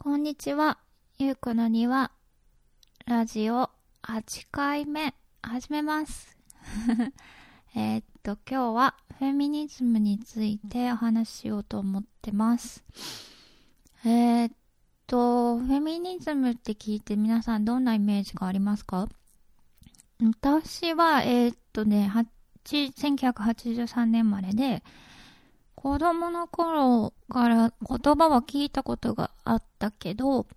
こんにちは。ゆうこの庭、ラジオ8回目、始めます。えっと、今日はフェミニズムについてお話ししようと思ってます。えーっと、フェミニズムって聞いて皆さんどんなイメージがありますか？私は、えーっとね、1983年生まれで、子供の頃から言葉は聞いたことがあったけど、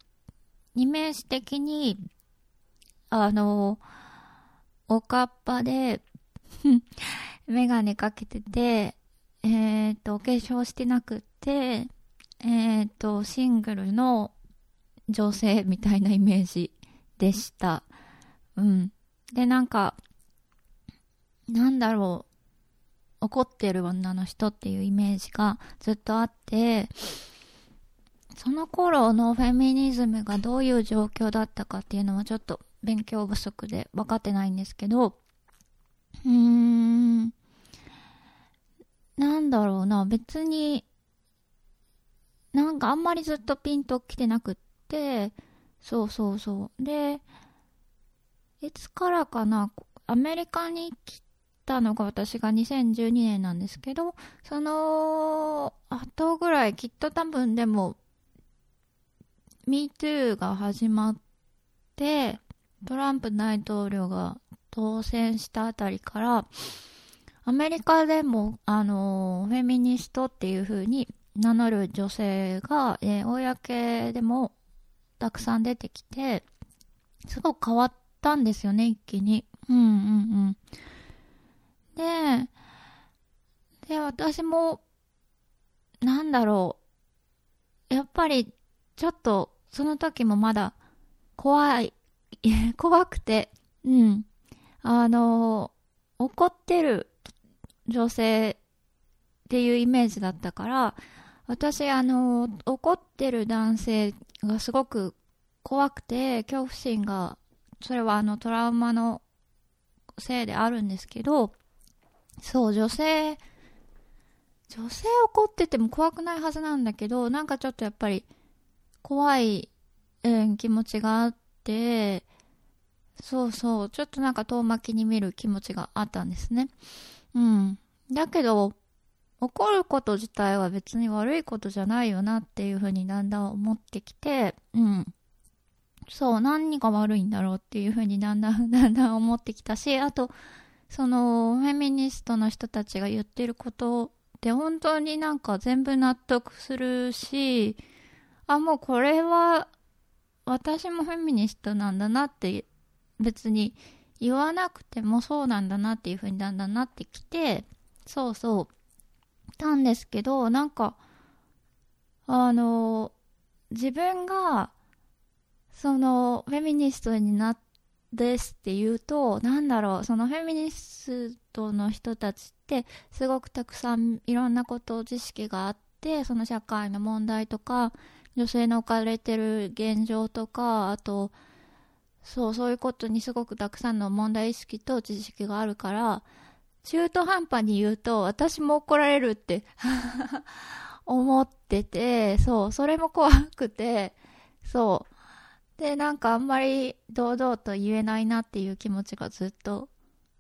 イメージ的に、あの、おかっぱで、メガネかけてて、えっ、と、お化粧してなくて、えっ、と、シングルの女性みたいなイメージでした。うん。で、なんか、なんだろう、怒ってる女の人っていうイメージがずっとあって、その頃のフェミニズムがどういう状況だったかっていうのはちょっと勉強不足で分かってないんですけど、うーん、なんだろうな、別に、なんかあんまりずっとピンと来てなくって、そうそうそう。で、いつからかな、アメリカに来たのが私が2012年なんですけど、その後ぐらいきっと多分でも、MeToo が始まって、トランプ大統領が当選したあたりから、アメリカでも、あの、フェミニストっていう風に名乗る女性が、えー公でもたくさん出てきて、すごく変わったんですよね、一気に。うんうんうん。で、で、私も、なんだろう。やっぱり、ちょっと、その時もまだ、怖い、怖くて、うん。あの、怒ってる女性っていうイメージだったから、私、あの、怒ってる男性がすごく怖くて、恐怖心が、それはあの、トラウマのせいであるんですけど、そう、女性、女性怒ってても怖くないはずなんだけど、なんかちょっとやっぱり怖い、うん、気持ちがあって、そうそう、ちょっとなんか遠巻きに見る気持ちがあったんですね。うん。だけど、怒ること自体は別に悪いことじゃないよなっていうふうにだんだん思ってきて、うん。そう、何が悪いんだろうっていうふうにだんだんだんだん思ってきたし、あと、その、フェミニストの人たちが言ってることって本当になんか全部納得するし、あ、もうこれは私もフェミニストなんだなって別に言わなくてもそうなんだなっていう風にだんだんなってきて、そうそう、たんですけど、なんか、あの、自分が、その、フェミニストになってですって言うと、なんだろう、そのフェミニストの人たちって、すごくたくさんいろんなこと、知識があって、その社会の問題とか、女性の置かれてる現状とか、あと、そう、そういうことにすごくたくさんの問題意識と知識があるから、中途半端に言うと、私も怒られるって 思ってて、そう、それも怖くて、そう。で、なんかあんまり堂々と言えないなっていう気持ちがずっと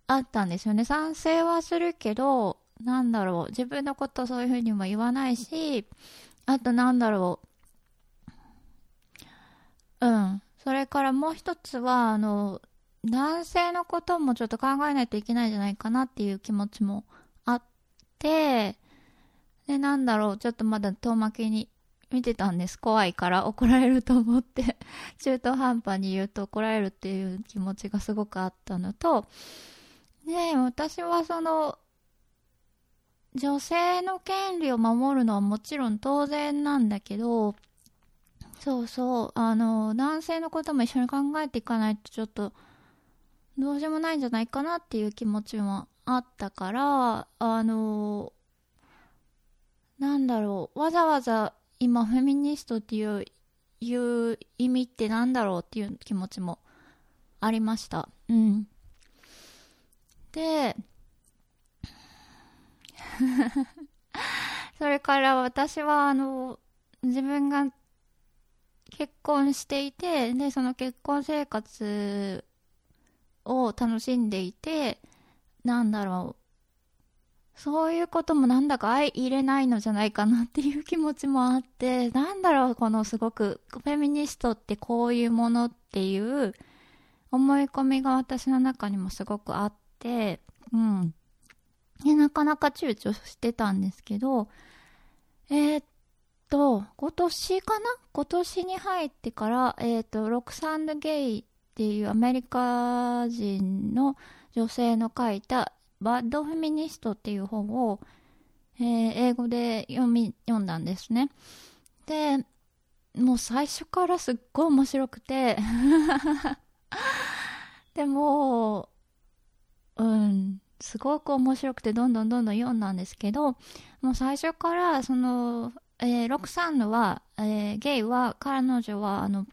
あったんですよね。賛成はするけど、なんだろう、自分のことそういうふうにも言わないし、あとなんだろう、うん。それからもう一つは、あの、男性のこともちょっと考えないといけないんじゃないかなっていう気持ちもあって、で、なんだろう、ちょっとまだ遠巻きに見てたんです。怖いから怒られると思って、中途半端に言うと怒られるっていう気持ちがすごくあったのと、で、私はその、女性の権利を守るのはもちろん当然なんだけど、そうそう、あの、男性のことも一緒に考えていかないとちょっと、どうしようもないんじゃないかなっていう気持ちもあったから、あの、なんだろう、わざわざ今フェミニストっていう、いう意味ってなんだろうっていう気持ちもありました。うん。で、それから私はあの、自分が結婚していて、で、その結婚生活を楽しんでいて、なんだろう。そういうこともなんだか相入れないのじゃないかなっていう気持ちもあって、なんだろう、このすごく、フェミニストってこういうものっていう思い込みが私の中にもすごくあって、うん。で、なかなか躊躇してたんですけど、えー、っと、今年かな？今年に入ってから、えー、っと、ロクサンド・ゲイっていうアメリカ人の女性の書いたバッドフェミニストっていう本を、えー、英語で読み、読んだんですね。で、もう最初からすっごい面白くて でも、うん、すごく面白くてどんどんどんどん読んだんですけど、もう最初からその、えー、ロクサンドは、えー、ゲイは、彼女は、あの、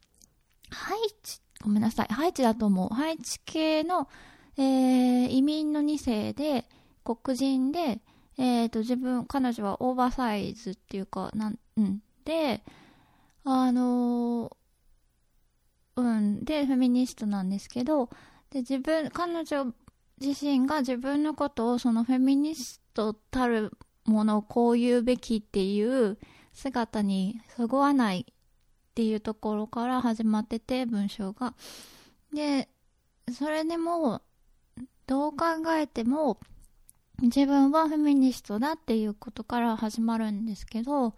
ハイチ、ごめんなさい、ハイチだと思う。ハイチ系の、えー、移民の2世で、黒人で、え、ー、と、自分、彼女はオーバーサイズっていうか、なん、うん。で、あのうん。で、フェミニストなんですけど、で、自分、彼女自身が自分のことをそのフェミニストたるものをこう言うべきっていう姿にそぐわないっていうところから始まってて文章が。で、それでもどう考えても自分はフェミニストだっていうことから始まるんですけど、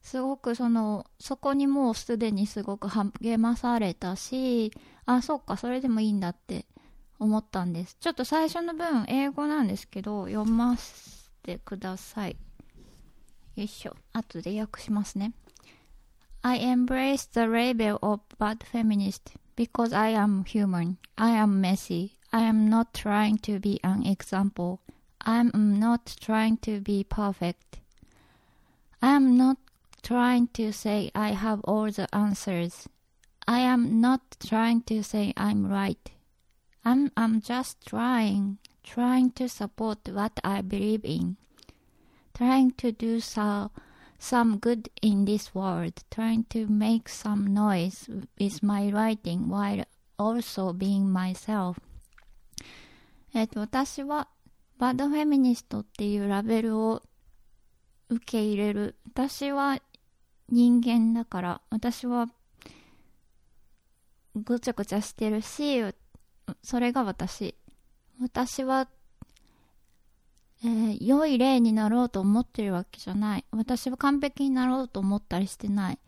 すごくその、そこにもうすでにすごく励まされたし、あ、そっか、それでもいいんだって思ったんです。ちょっと最初の文、英語なんですけど、読ませてください。よいしょ。後で訳しますね。I embrace the label of bad feminist because I am human. I am messy. I am not trying to be an example. I am not trying to be perfect. I am not trying to say I have all the answers. I am not trying to say I'm right. I'm, I'm just trying, trying to support what I believe in, trying to do so, some good in this world, trying to make some noise with my writing while also being myself. えっと、私はバッドフェミニストっていうラベルを受け入れる。私は人間だから、私はぐちゃぐちゃしてるし、それが私。私は、えー、良い例になろうと思ってるわけじゃない。私は完璧になろうと思ったりしてない。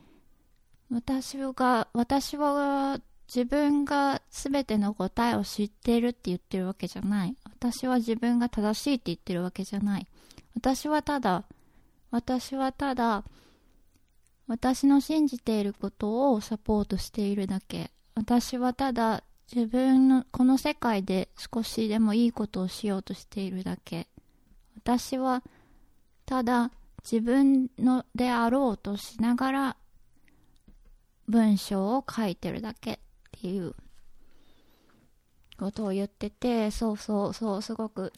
私が、私は自分が全ての答えを知っているって言ってるわけじゃない。私は自分が正しいって言ってるわけじゃない。私はただ、私はただ、私の信じていることをサポートしているだけ。私はただ自分のこの世界で少しでもいいことをしようとしているだけ私はただ自分のであろうとしながら文章を書いてるだけっていうことを言っててそうそうそうすごく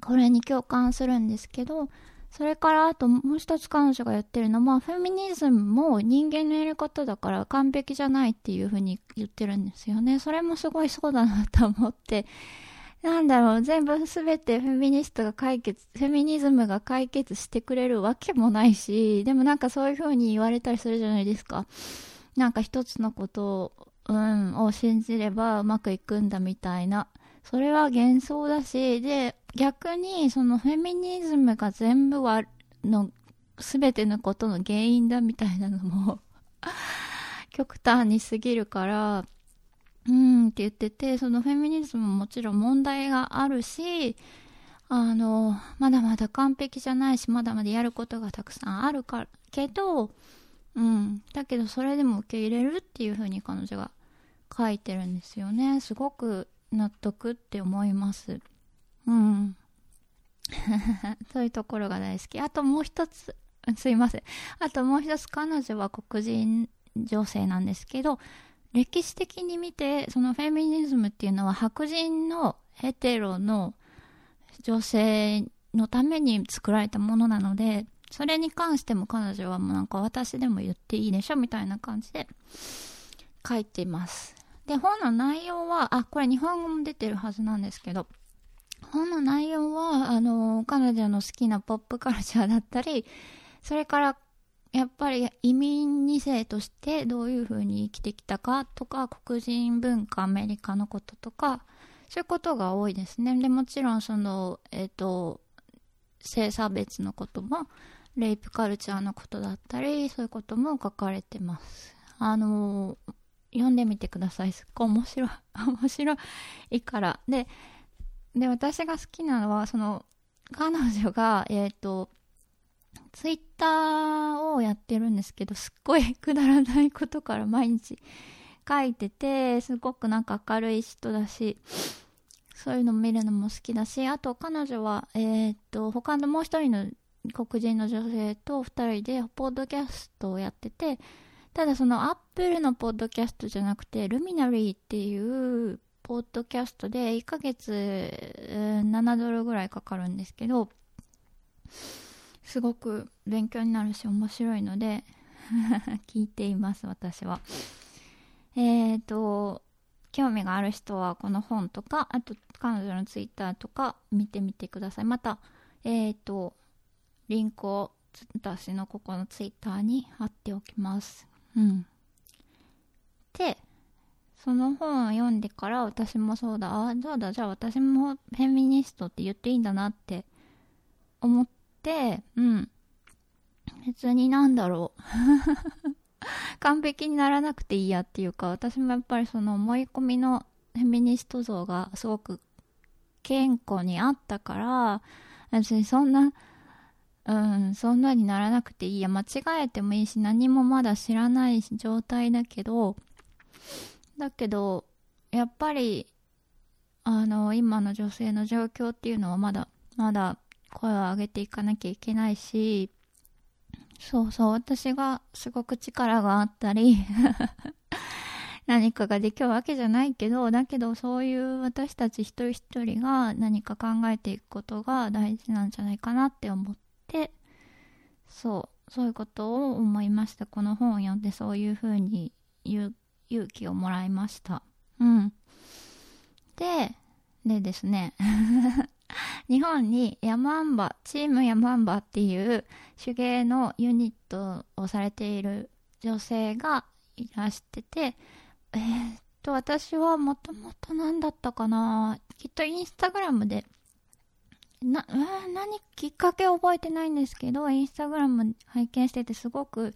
これに共感するんですけどそれからあともう一つ彼女が言ってるのは、フェミニズムも人間のやり方だから完璧じゃないっていうふうに言ってるんですよね。それもすごいそうだなと思って、なんだろう、全部すべてフェミニストが解決、フェミニズムが解決してくれるわけもないし、でもなんかそういうふうに言われたりするじゃないですか。なんか一つのことを、うん、を信じればうまくいくんだみたいな。それは幻想だし、で、逆にそのフェミニズムが全部はの全てのことの原因だみたいなのも極端に過ぎるからうんって言っててそのフェミニズムももちろん問題があるしあのまだまだ完璧じゃないしまだまだやることがたくさんあるかけどうんだけどそれでも受け入れるっていう風に彼女が書いてるんですよねすごく納得って思いますうん。そういうところが大好き。あともう一つ、すいません。あともう一つ、彼女は黒人女性なんですけど、歴史的に見て、そのフェミニズムっていうのは白人のヘテロの女性のために作られたものなので、それに関しても彼女はもうなんか私でも言っていいでしょみたいな感じで書いてます。で、本の内容は、あ、これ日本語も出てるはずなんですけど、本の内容は、あの、彼女の好きなポップカルチャーだったり、それから、やっぱり移民2世としてどういう風に生きてきたかとか、黒人文化、アメリカのこととか、そういうことが多いですね。で、もちろんその、えっ、ー、と、性差別のことも、レイプカルチャーのことだったり、そういうことも書かれてます。あの読んでみてください。すっごい面白い。面白いから。で、で、私が好きなのは、その、彼女が、えっ、ー、と、ツイッターをやってるんですけど、すっごい くだらないことから毎日書いてて、すごくなんか明るい人だし、そういうの見るのも好きだし、あと彼女は、えっ、ー、と、他のもう一人の黒人の女性と二人でポッドキャストをやってて、ただそのアップルのポッドキャストじゃなくて、ルミナリーっていうポッドキャストで1ヶ月7ドルぐらいかかるんですけど、すごく勉強になるし面白いので 聞いています、私は。えっ、ー、と、興味がある人はこの本とか、あと彼女のツイッターとか見てみてください。また、えっ、ー、と、リンクを私のここのツイッターに貼っておきます。うん。で、その本を読んでから私もそうだ、ああ、そうだ、じゃあ私もフェミニストって言っていいんだなって思って、うん。別になんだろう。完璧にならなくていいやっていうか、私もやっぱりその思い込みのフェミニスト像がすごく健康にあったから、別にそんなうん、そんなにならなくていいや。間違えてもいいし、何もまだ知らない状態だけど、だけど、やっぱり、あの、今の女性の状況っていうのはまだ、まだ声を上げていかなきゃいけないし、そうそう、私がすごく力があったり 何かができるわけじゃないけど、だけどそういう私たち一人一人が何か考えていくことが大事なんじゃないかなって思って、そう、そういうことを思いました。この本を読んでそういうふうに勇気をもらいました。うん。で、でですね、日本にヤマンバ、チームヤマンバっていう手芸のユニットをされている女性がいらしてて、えー、っと、私はもともと何だったかなきっとインスタグラムでな、何きっかけ覚えてないんですけど、インスタグラム拝見しててすごく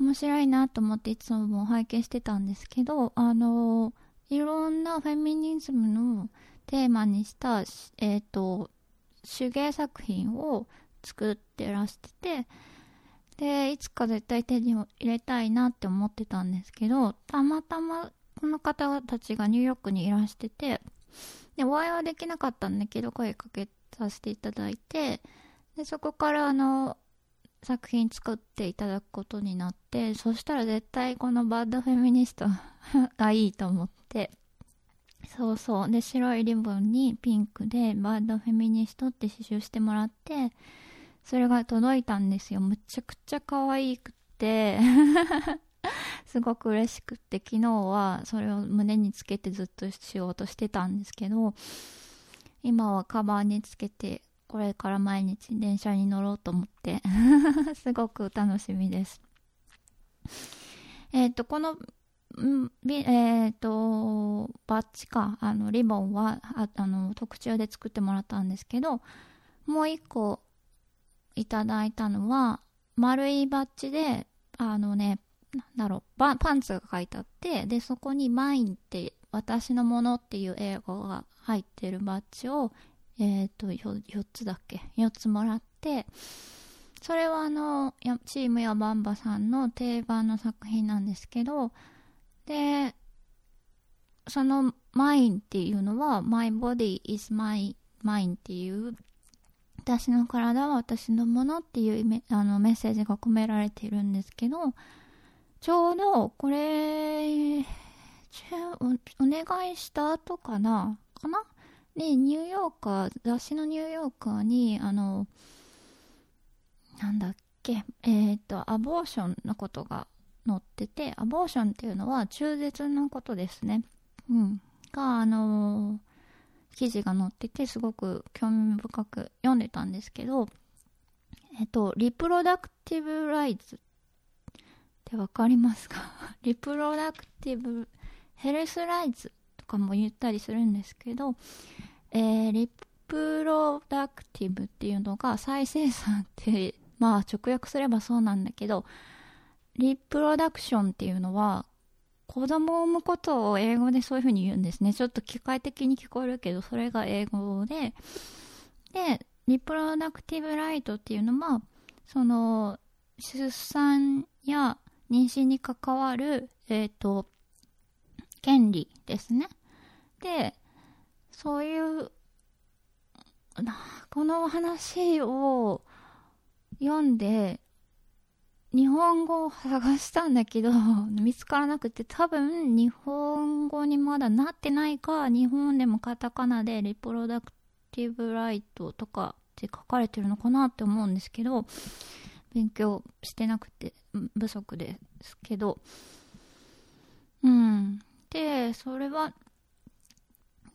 面白いなと思っていつも拝見してたんですけど、あの、いろんなフェミニズムのテーマにした、えっ、ー、と、手芸作品を作ってらしてて、で、いつか絶対手に入れたいなって思ってたんですけど、たまたまこの方たちがニューヨークにいらしてて、で、お会いはできなかったんだけど、声かけさせていただいてでそこからあの作品作っていただくことになってそしたら絶対この Bad Feminist がいいと思ってそうそう。で白いリボンにピンクで Bad Feminist って刺繍してもらってそれが届いたんですよ。むちゃくちゃ可愛くって。すごく嬉しくって昨日はそれを胸につけてずっとしようとしてたんですけど今はカバーにつけて、これから毎日電車に乗ろうと思って すごく楽しみです。えっ、ー、と、この、えっ、ー、と、バッジか、あの、リボンは、ああの、特注で作ってもらったんですけど、もう一個いただいたのは、丸いバッジで、あのね、なんだろう、パンツが書いてあって、で、そこにマインって私のものっていう英語が入ってるバッジを、え、ー、と4、4つだっけ ?4 つもらって、それはあの、チームやバンバさんの定番の作品なんですけど、で、その mine っていうのは my body is my mine っていう私の体は私のものっていうあのメッセージが込められているんですけどちょうどこれお願いした後かな？かな？で、ニューヨーカー、雑誌のニューヨーカーに、あの、なんだっけ、えっ、と、アボーションのことが載ってて、アボーションっていうのは中絶のことですね。うん。が、あの、記事が載ってて、すごく興味深く読んでたんですけど、えっと、リプロダクティブライツっってわかりますか？リプロダクティブヘルスライツとかも言ったりするんですけど、えー、リプロダクティブっていうのが再生産ってまあ直訳すればそうなんだけどリプロダクションっていうのは子供を産むことを英語でそういう風に言うんですね。ちょっと機械的に聞こえるけどそれが英語ででリプロダクティブライトっていうのはその出産や妊娠に関わる、えっ、ー、と権利ですね。でそういうこの話を読んで日本語を探したんだけど 見つからなくて多分日本語にまだなってないか日本でもカタカナでリプロダクティブライトとかって書かれてるのかなって思うんですけど勉強してなくて不足ですけど。うん。でそれは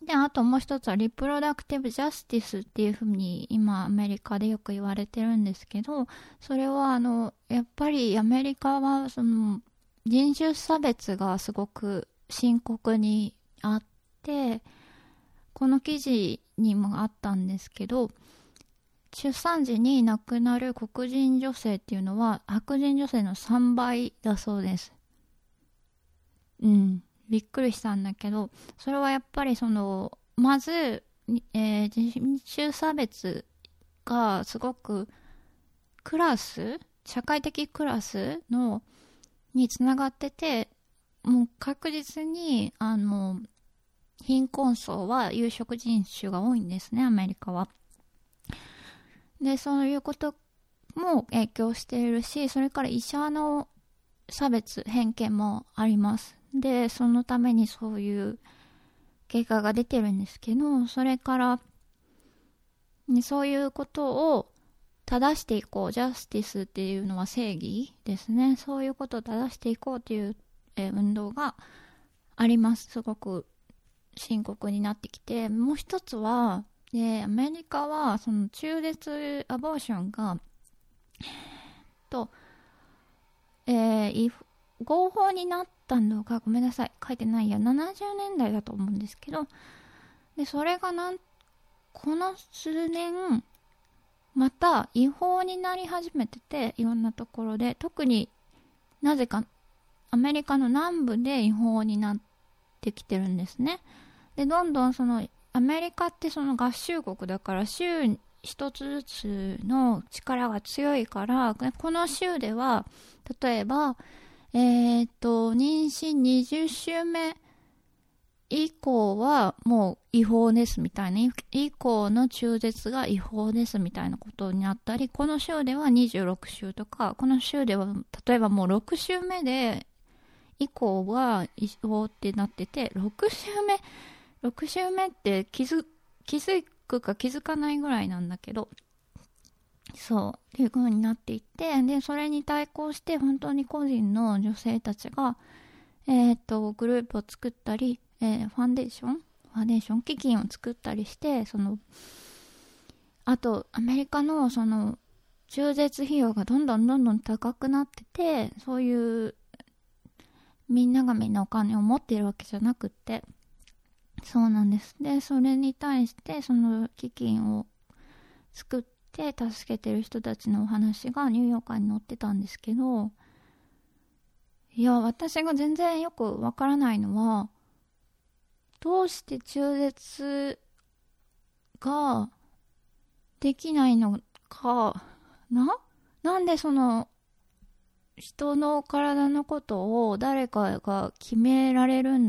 で、あともう一つはリプロダクティブジャスティスっていうふうに今アメリカでよく言われてるんですけど、それはあの、やっぱりアメリカはその人種差別がすごく深刻にあって、この記事にもあったんですけど、出産時に亡くなる黒人女性っていうのは白人女性の3倍だそうです。うん。びっくりしたんだけど、それはやっぱりその、まず、えー、人種差別がすごくクラス、社会的クラスの、につながってて、もう確実に、あの、貧困層は有色人種が多いんですね、アメリカは。で、そういうことも影響しているし、それから医者の差別、偏見もあります。で、そのためにそういう結果が出てるんですけど、それから、そういうことを正していこう。ジャスティスっていうのは正義ですね。そういうことを正していこうっていう、え運動があります。すごく深刻になってきて。もう一つは、で、アメリカは、その中絶アボーションが、と、えー、合法になったのが、ごめんなさい、書いてないや、70年代だと思うんですけど、で、それがなん、この数年、また違法になり始めてて、いろんなところで、特になぜかアメリカの南部で違法になってきてるんですね。で、どんどんその、アメリカってその合衆国だから州一つずつの力が強いから、この州では、例えば、え、ー、と、妊娠20週目以降はもう違法ですみたいな、以降の中絶が違法ですみたいなことになったり、この週では26週とか、この週では例えばもう6週目で以降は違法ってなってて、6週目、6週目って気づ気づくか気づかないぐらいなんだけど、そう、っていう風になっていって、で、それに対抗して本当に個人の女性たちが、え、ー、と、グループを作ったり、えー、ファンデーションファンデーション基金を作ったりして、その、あと、アメリカのその、中絶費用がどんどんどんどん高くなってて、そういう、みんながみんなお金を持っているわけじゃなくって、そうなんです。で、それに対して、その基金を作って、助けてる人たちのお話がニューヨーカーに載ってたんですけどいや私が全然よくわからないのはどうして中絶ができないのかな？なんでその人の体のことを誰かが決められる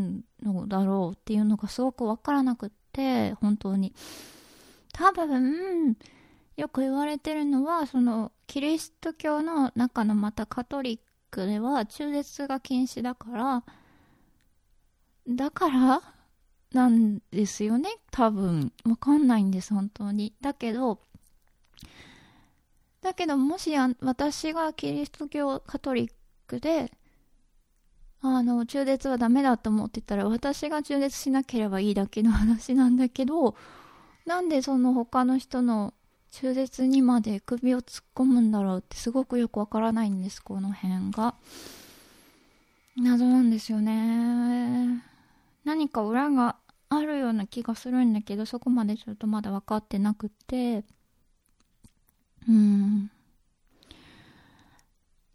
のだろうっていうのがすごくわからなくって本当に多分よく言われてるのは、その、キリスト教の中のまたカトリックでは中絶が禁止だから、だからなんですよね、多分。わかんないんです、本当に。だけど、だけどもし私がキリスト教カトリックであの中絶はダメだと思ってたら私が中絶しなければいいだけの話なんだけどなんでその他の人の中絶にまで首を突っ込むんだろうってすごくよくわからないんですこの辺が。謎なんですよね。何か裏があるような気がするんだけどそこまでちょっとまだ分かってなくて。うん。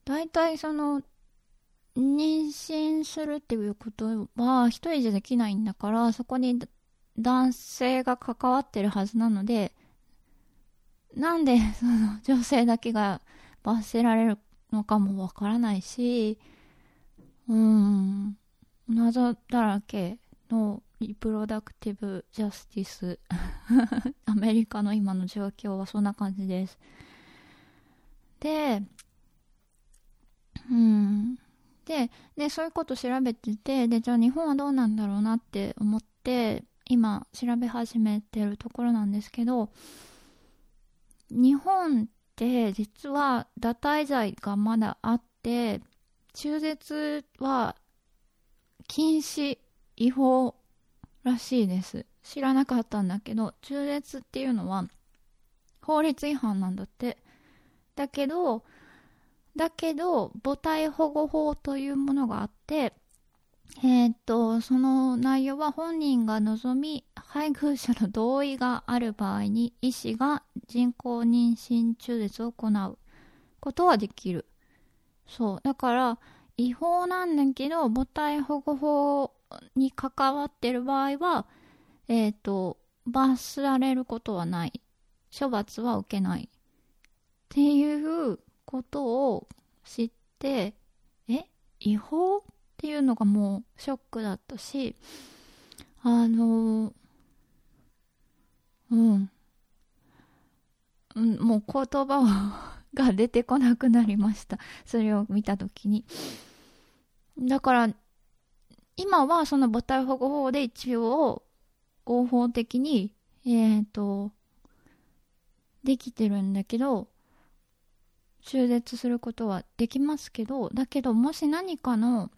大体その妊娠するっていうことは一人じゃできないんだからそこに男性が関わってるはずなのでなんでその女性だけが罰せられるのかもわからないしうん。謎だらけのリプロダクティブ・ジャスティスアメリカの今の状況はそんな感じです。でうん。ででそういうこと調べててでじゃあ日本はどうなんだろうなって思って今調べ始めてるところなんですけど日本って実は堕胎罪がまだあって中絶は禁止違法らしいです。知らなかったんだけど、中絶っていうのは法律違反なんだって。だけど、だけど、母体保護法というものがあって、えー、っと、その内容は本人が望み、配偶者の同意がある場合に医師が人工妊娠中絶を行うことはできる。そう。だから、違法なんだけど、母体保護法に関わってる場合は、えっ、ー、と、罰されることはない。処罰は受けない。っていうことを知って、え違法っていうのがもうショックだったし、あの、うん。うん、もう言葉が出てこなくなりました。それを見たときに。だから、今はその母体保護法で一応合法的に、えっ、ー、と、できてるんだけど、中絶することはできますけど、だけどもし何かの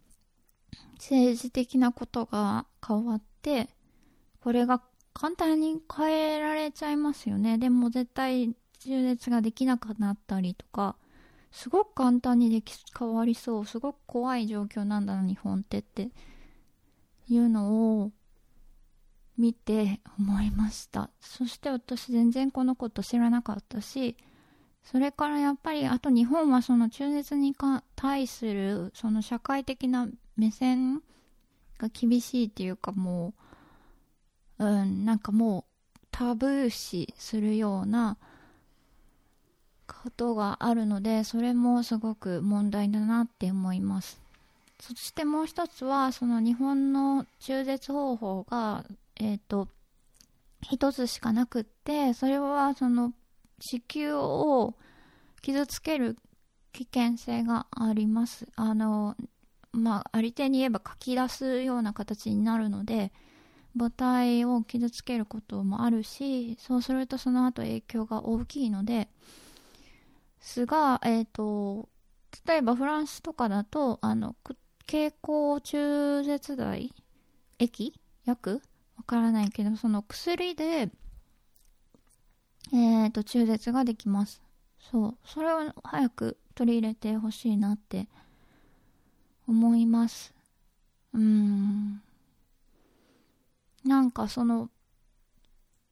政治的なことが変わって、これが簡単に変えられちゃいますよね。でも絶対中絶ができなくなったりとか、すごく簡単にでき変わりそう。すごく怖い状況なんだな、日本ってっていうのを見て思いました。そして私全然このこと知らなかったし、それからやっぱりあと日本はその中絶に対するその社会的な目線が厳しいっていうかもう、うん、なんかもうタブー視するようなことがあるので、それもすごく問題だなって思います。そしてもう一つは、その日本の中絶方法が、え、ー、と、一つしかなくって、それはその子宮を傷つける危険性があります。あの、まあ、あり手に言えば書き出すような形になるので、母体を傷つけることもあるし、そうするとその後影響が大きいので、すが、え、ー、と、例えばフランスとかだと、あの、経口中絶剤？液？薬？わからないけど、その薬で、えっ、ー、と、中絶ができます。そう。それを早く取り入れてほしいなって思います。うーん。なんかその、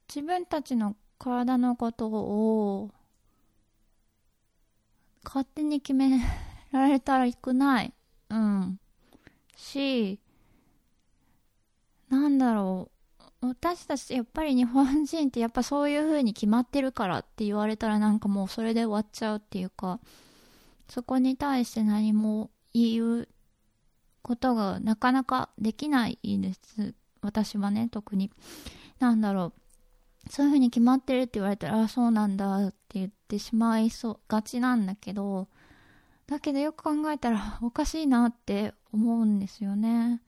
自分たちの体のことを勝手に決められたらくない。うん。し、なんだろう。私たち、やっぱり日本人ってやっぱそういう風に決まってるからって言われたらなんかもうそれで終わっちゃうっていうか、そこに対して何も言うことがなかなかできないです。私はね、特に。なんだろう。そういう風に決まってるって言われたら、あ、そうなんだって言ってしまいそう、がちなんだけど、だけどよく考えたらおかしいなって思うんですよね。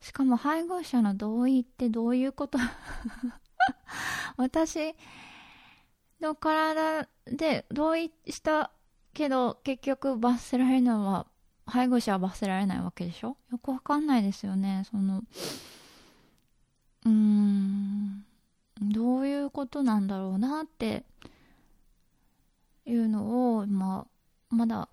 しかも配偶者の同意ってどういうこと？私、の体で同意したけど結局罰せられるのは配偶者は罰せられないわけでしょ？よくわかんないですよね。そのうーんどういうことなんだろうなっていうのを、まあ、まだ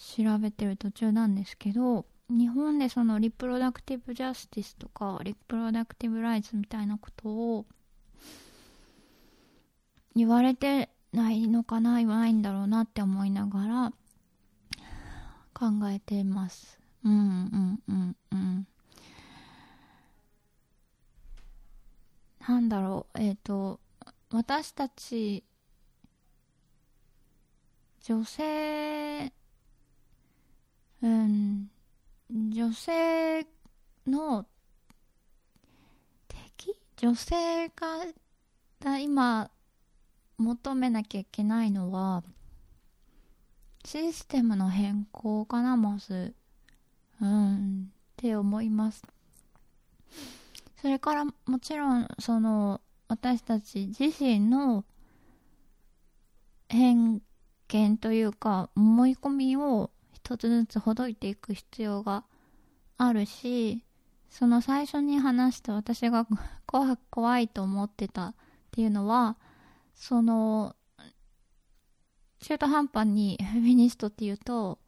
調べてる途中なんですけど日本でそのリプロダクティブジャスティスとかリプロダクティブライツみたいなことを言われてないのかな言わないんだろうなって思いながら考えてます。うんうんうんうん。なんだろう、えっ、ー、と、私たち、女性、うん、女性の敵？女性が今求めなきゃいけないのはシステムの変更かなまずうん。って思います。それからもちろんその私たち自身の偏見というか思い込みを一つずつほどいていく必要があるしその最初に話した私が 怖いと思ってたっていうのはその中途半端にフェミニストっていうと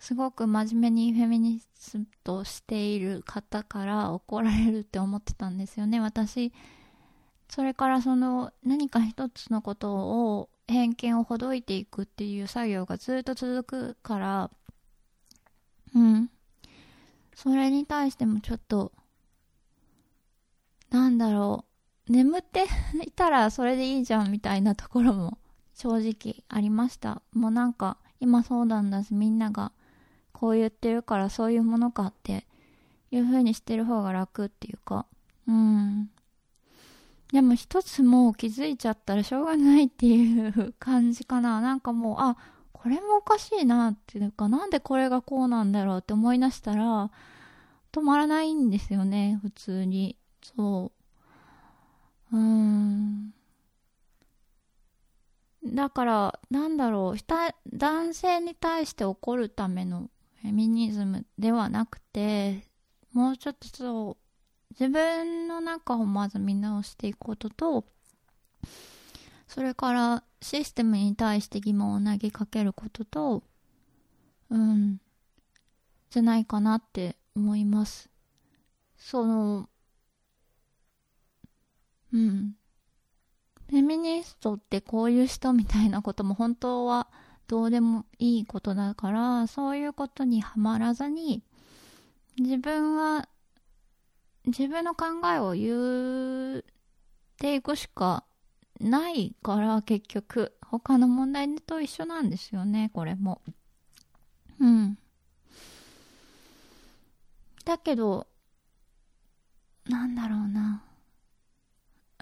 すごく真面目にフェミニストしている方から怒られるって思ってたんですよね私。それからその何か一つのことを偏見をほどいていくっていう作業がずっと続くからうんそれに対してもちょっとなんだろう眠って いたらそれでいいじゃんみたいなところも正直ありました。もうなんか今そうなんだしみんながこう言ってるからそういうものかっていう風にしてる方が楽っていうか、うん。でも一つもう気づいちゃったらしょうがないっていう感じかな。なんかもう、あ、これもおかしいなっていうか、なんでこれがこうなんだろうって思い出したら、止まらないんですよね、普通に。そう。うーん。だから、なんだろう、男性に対して怒るためのフェミニズムではなくて、もうちょっとそう、自分の中をまず見直していくことと、それからシステムに対して疑問を投げかけることと、うん、じゃないかなって思います。その、うん。フェミニストってこういう人みたいなことも本当はどうでもいいことだから、そういうことにはまらずに、自分は、自分の考えを言っていくしかないから結局、他の問題と一緒なんですよね、これも。うん。だけど、なんだろうな。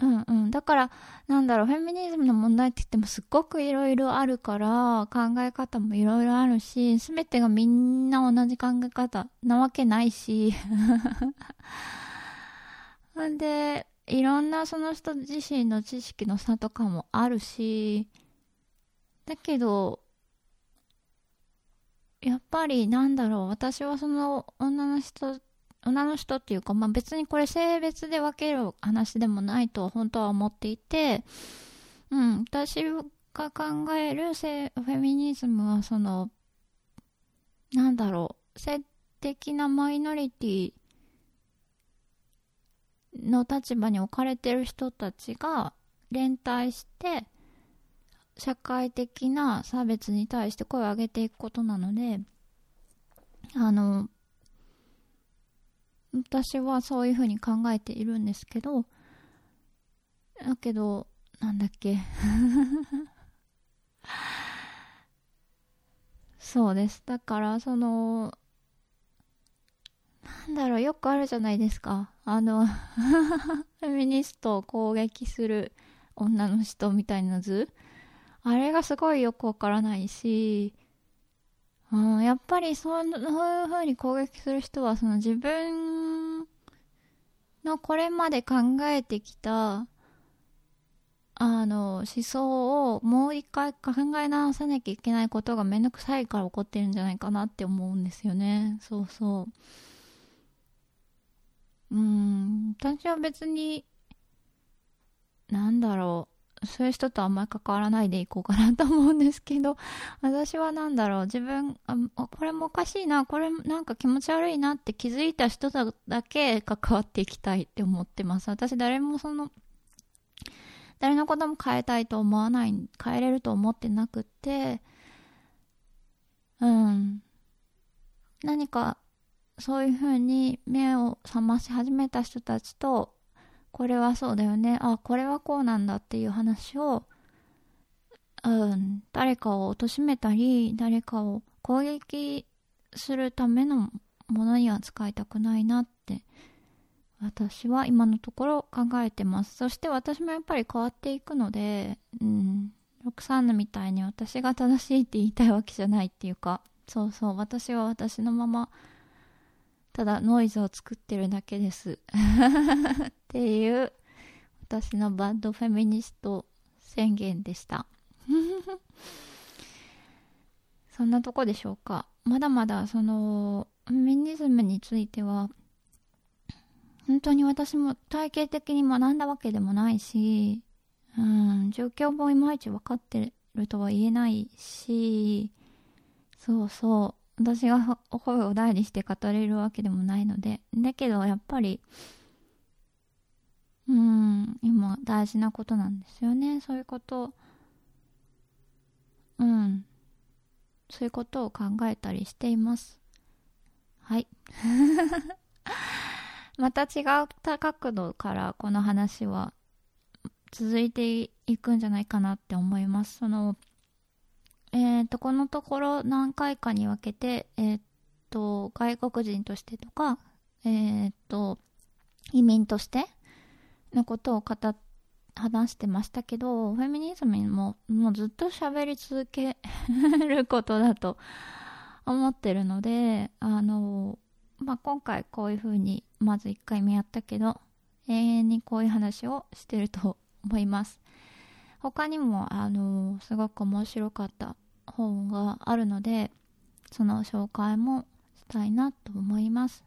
うんうん。だから、なんだろう、フェミニズムの問題って言ってもすっごくいろいろあるから、考え方もいろいろあるし、すべてがみんな同じ考え方なわけないし。んで、いろんなその人自身の知識の差とかもあるし、だけど、やっぱりなんだろう、私はその女の人女の人っていうか、まあ、別にこれ性別で分ける話でもないと本当は思っていて、うん、私が考える性フェミニズムはそのなんだろう性的なマイノリティの立場に置かれてる人たちが連帯して社会的な差別に対して声を上げていくことなのであの私はそういうふうに考えているんですけど、だけど、なんだっけ。そうです。だから、その、なんだろう、よくあるじゃないですか。あの、フェミニストを攻撃する女の人みたいな図。あれがすごいよくわからないし、うん、やっぱりそういう風に攻撃する人はその自分のこれまで考えてきたあの、思想をもう一回考え直さなきゃいけないことがめんどくさいから起こってるんじゃないかなって思うんですよね。そうそう。うん、私は別に、なんだろう。そういう人とあんまり関わらないでいこうかなと思うんですけど、私はなんだろう、自分、あこれもおかしいな、これなんか気持ち悪いなって気づいた人だけ関わっていきたいって思ってます。私誰もその、誰のことも変えたいと思わない、変えれると思ってなくて、うん。何か、そういうふうに目を覚まし始めた人たちと、これはそうだよね、あ、これはこうなんだっていう話を、うん、誰かを貶めたり、誰かを攻撃するためのものには使いたくないなって私は今のところ考えてます。そして私もやっぱり変わっていくので、うん、ロクサンヌみたいに私が正しいって言いたいわけじゃないっていうか、そうそう、私は私のまま、ただノイズを作ってるだけです。っていう、私のバッドフェミニスト宣言でした。そんなとこでしょうか。まだまだその、フェミニズムについては、本当に私も体系的に学んだわけでもないし、うん、状況もいまいち分かってるとは言えないし、そうそう、私が声を大にして語れるわけでもないので、だけどやっぱり、うん、今大事なことなんですよね。そういうこと、うん、そういうことを考えたりしています。はい。また違った角度からこの話は続いていくんじゃないかなって思います。その、えっ、と、このところ何回かに分けて、えっ、と、外国人としてとか、えっ、と、移民としてのことを語っ話してましたけど、フェミニズムももうずっと喋り続けることだと思ってるので、あの、まあ、今回こういう風にまず1回目やったけど永遠にこういう話をしてると思います。他にもあのすごく面白かった本があるのでその紹介もしたいなと思います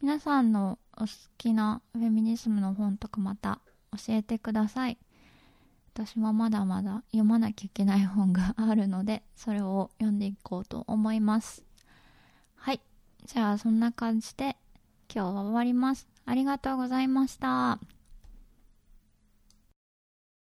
皆さんのお好きなフェミニズムの本とかまた教えてください私はまだまだ読まなきゃいけない本があるのでそれを読んでいこうと思いますはいじゃあそんな感じで今日は終わります。ありがとうございました。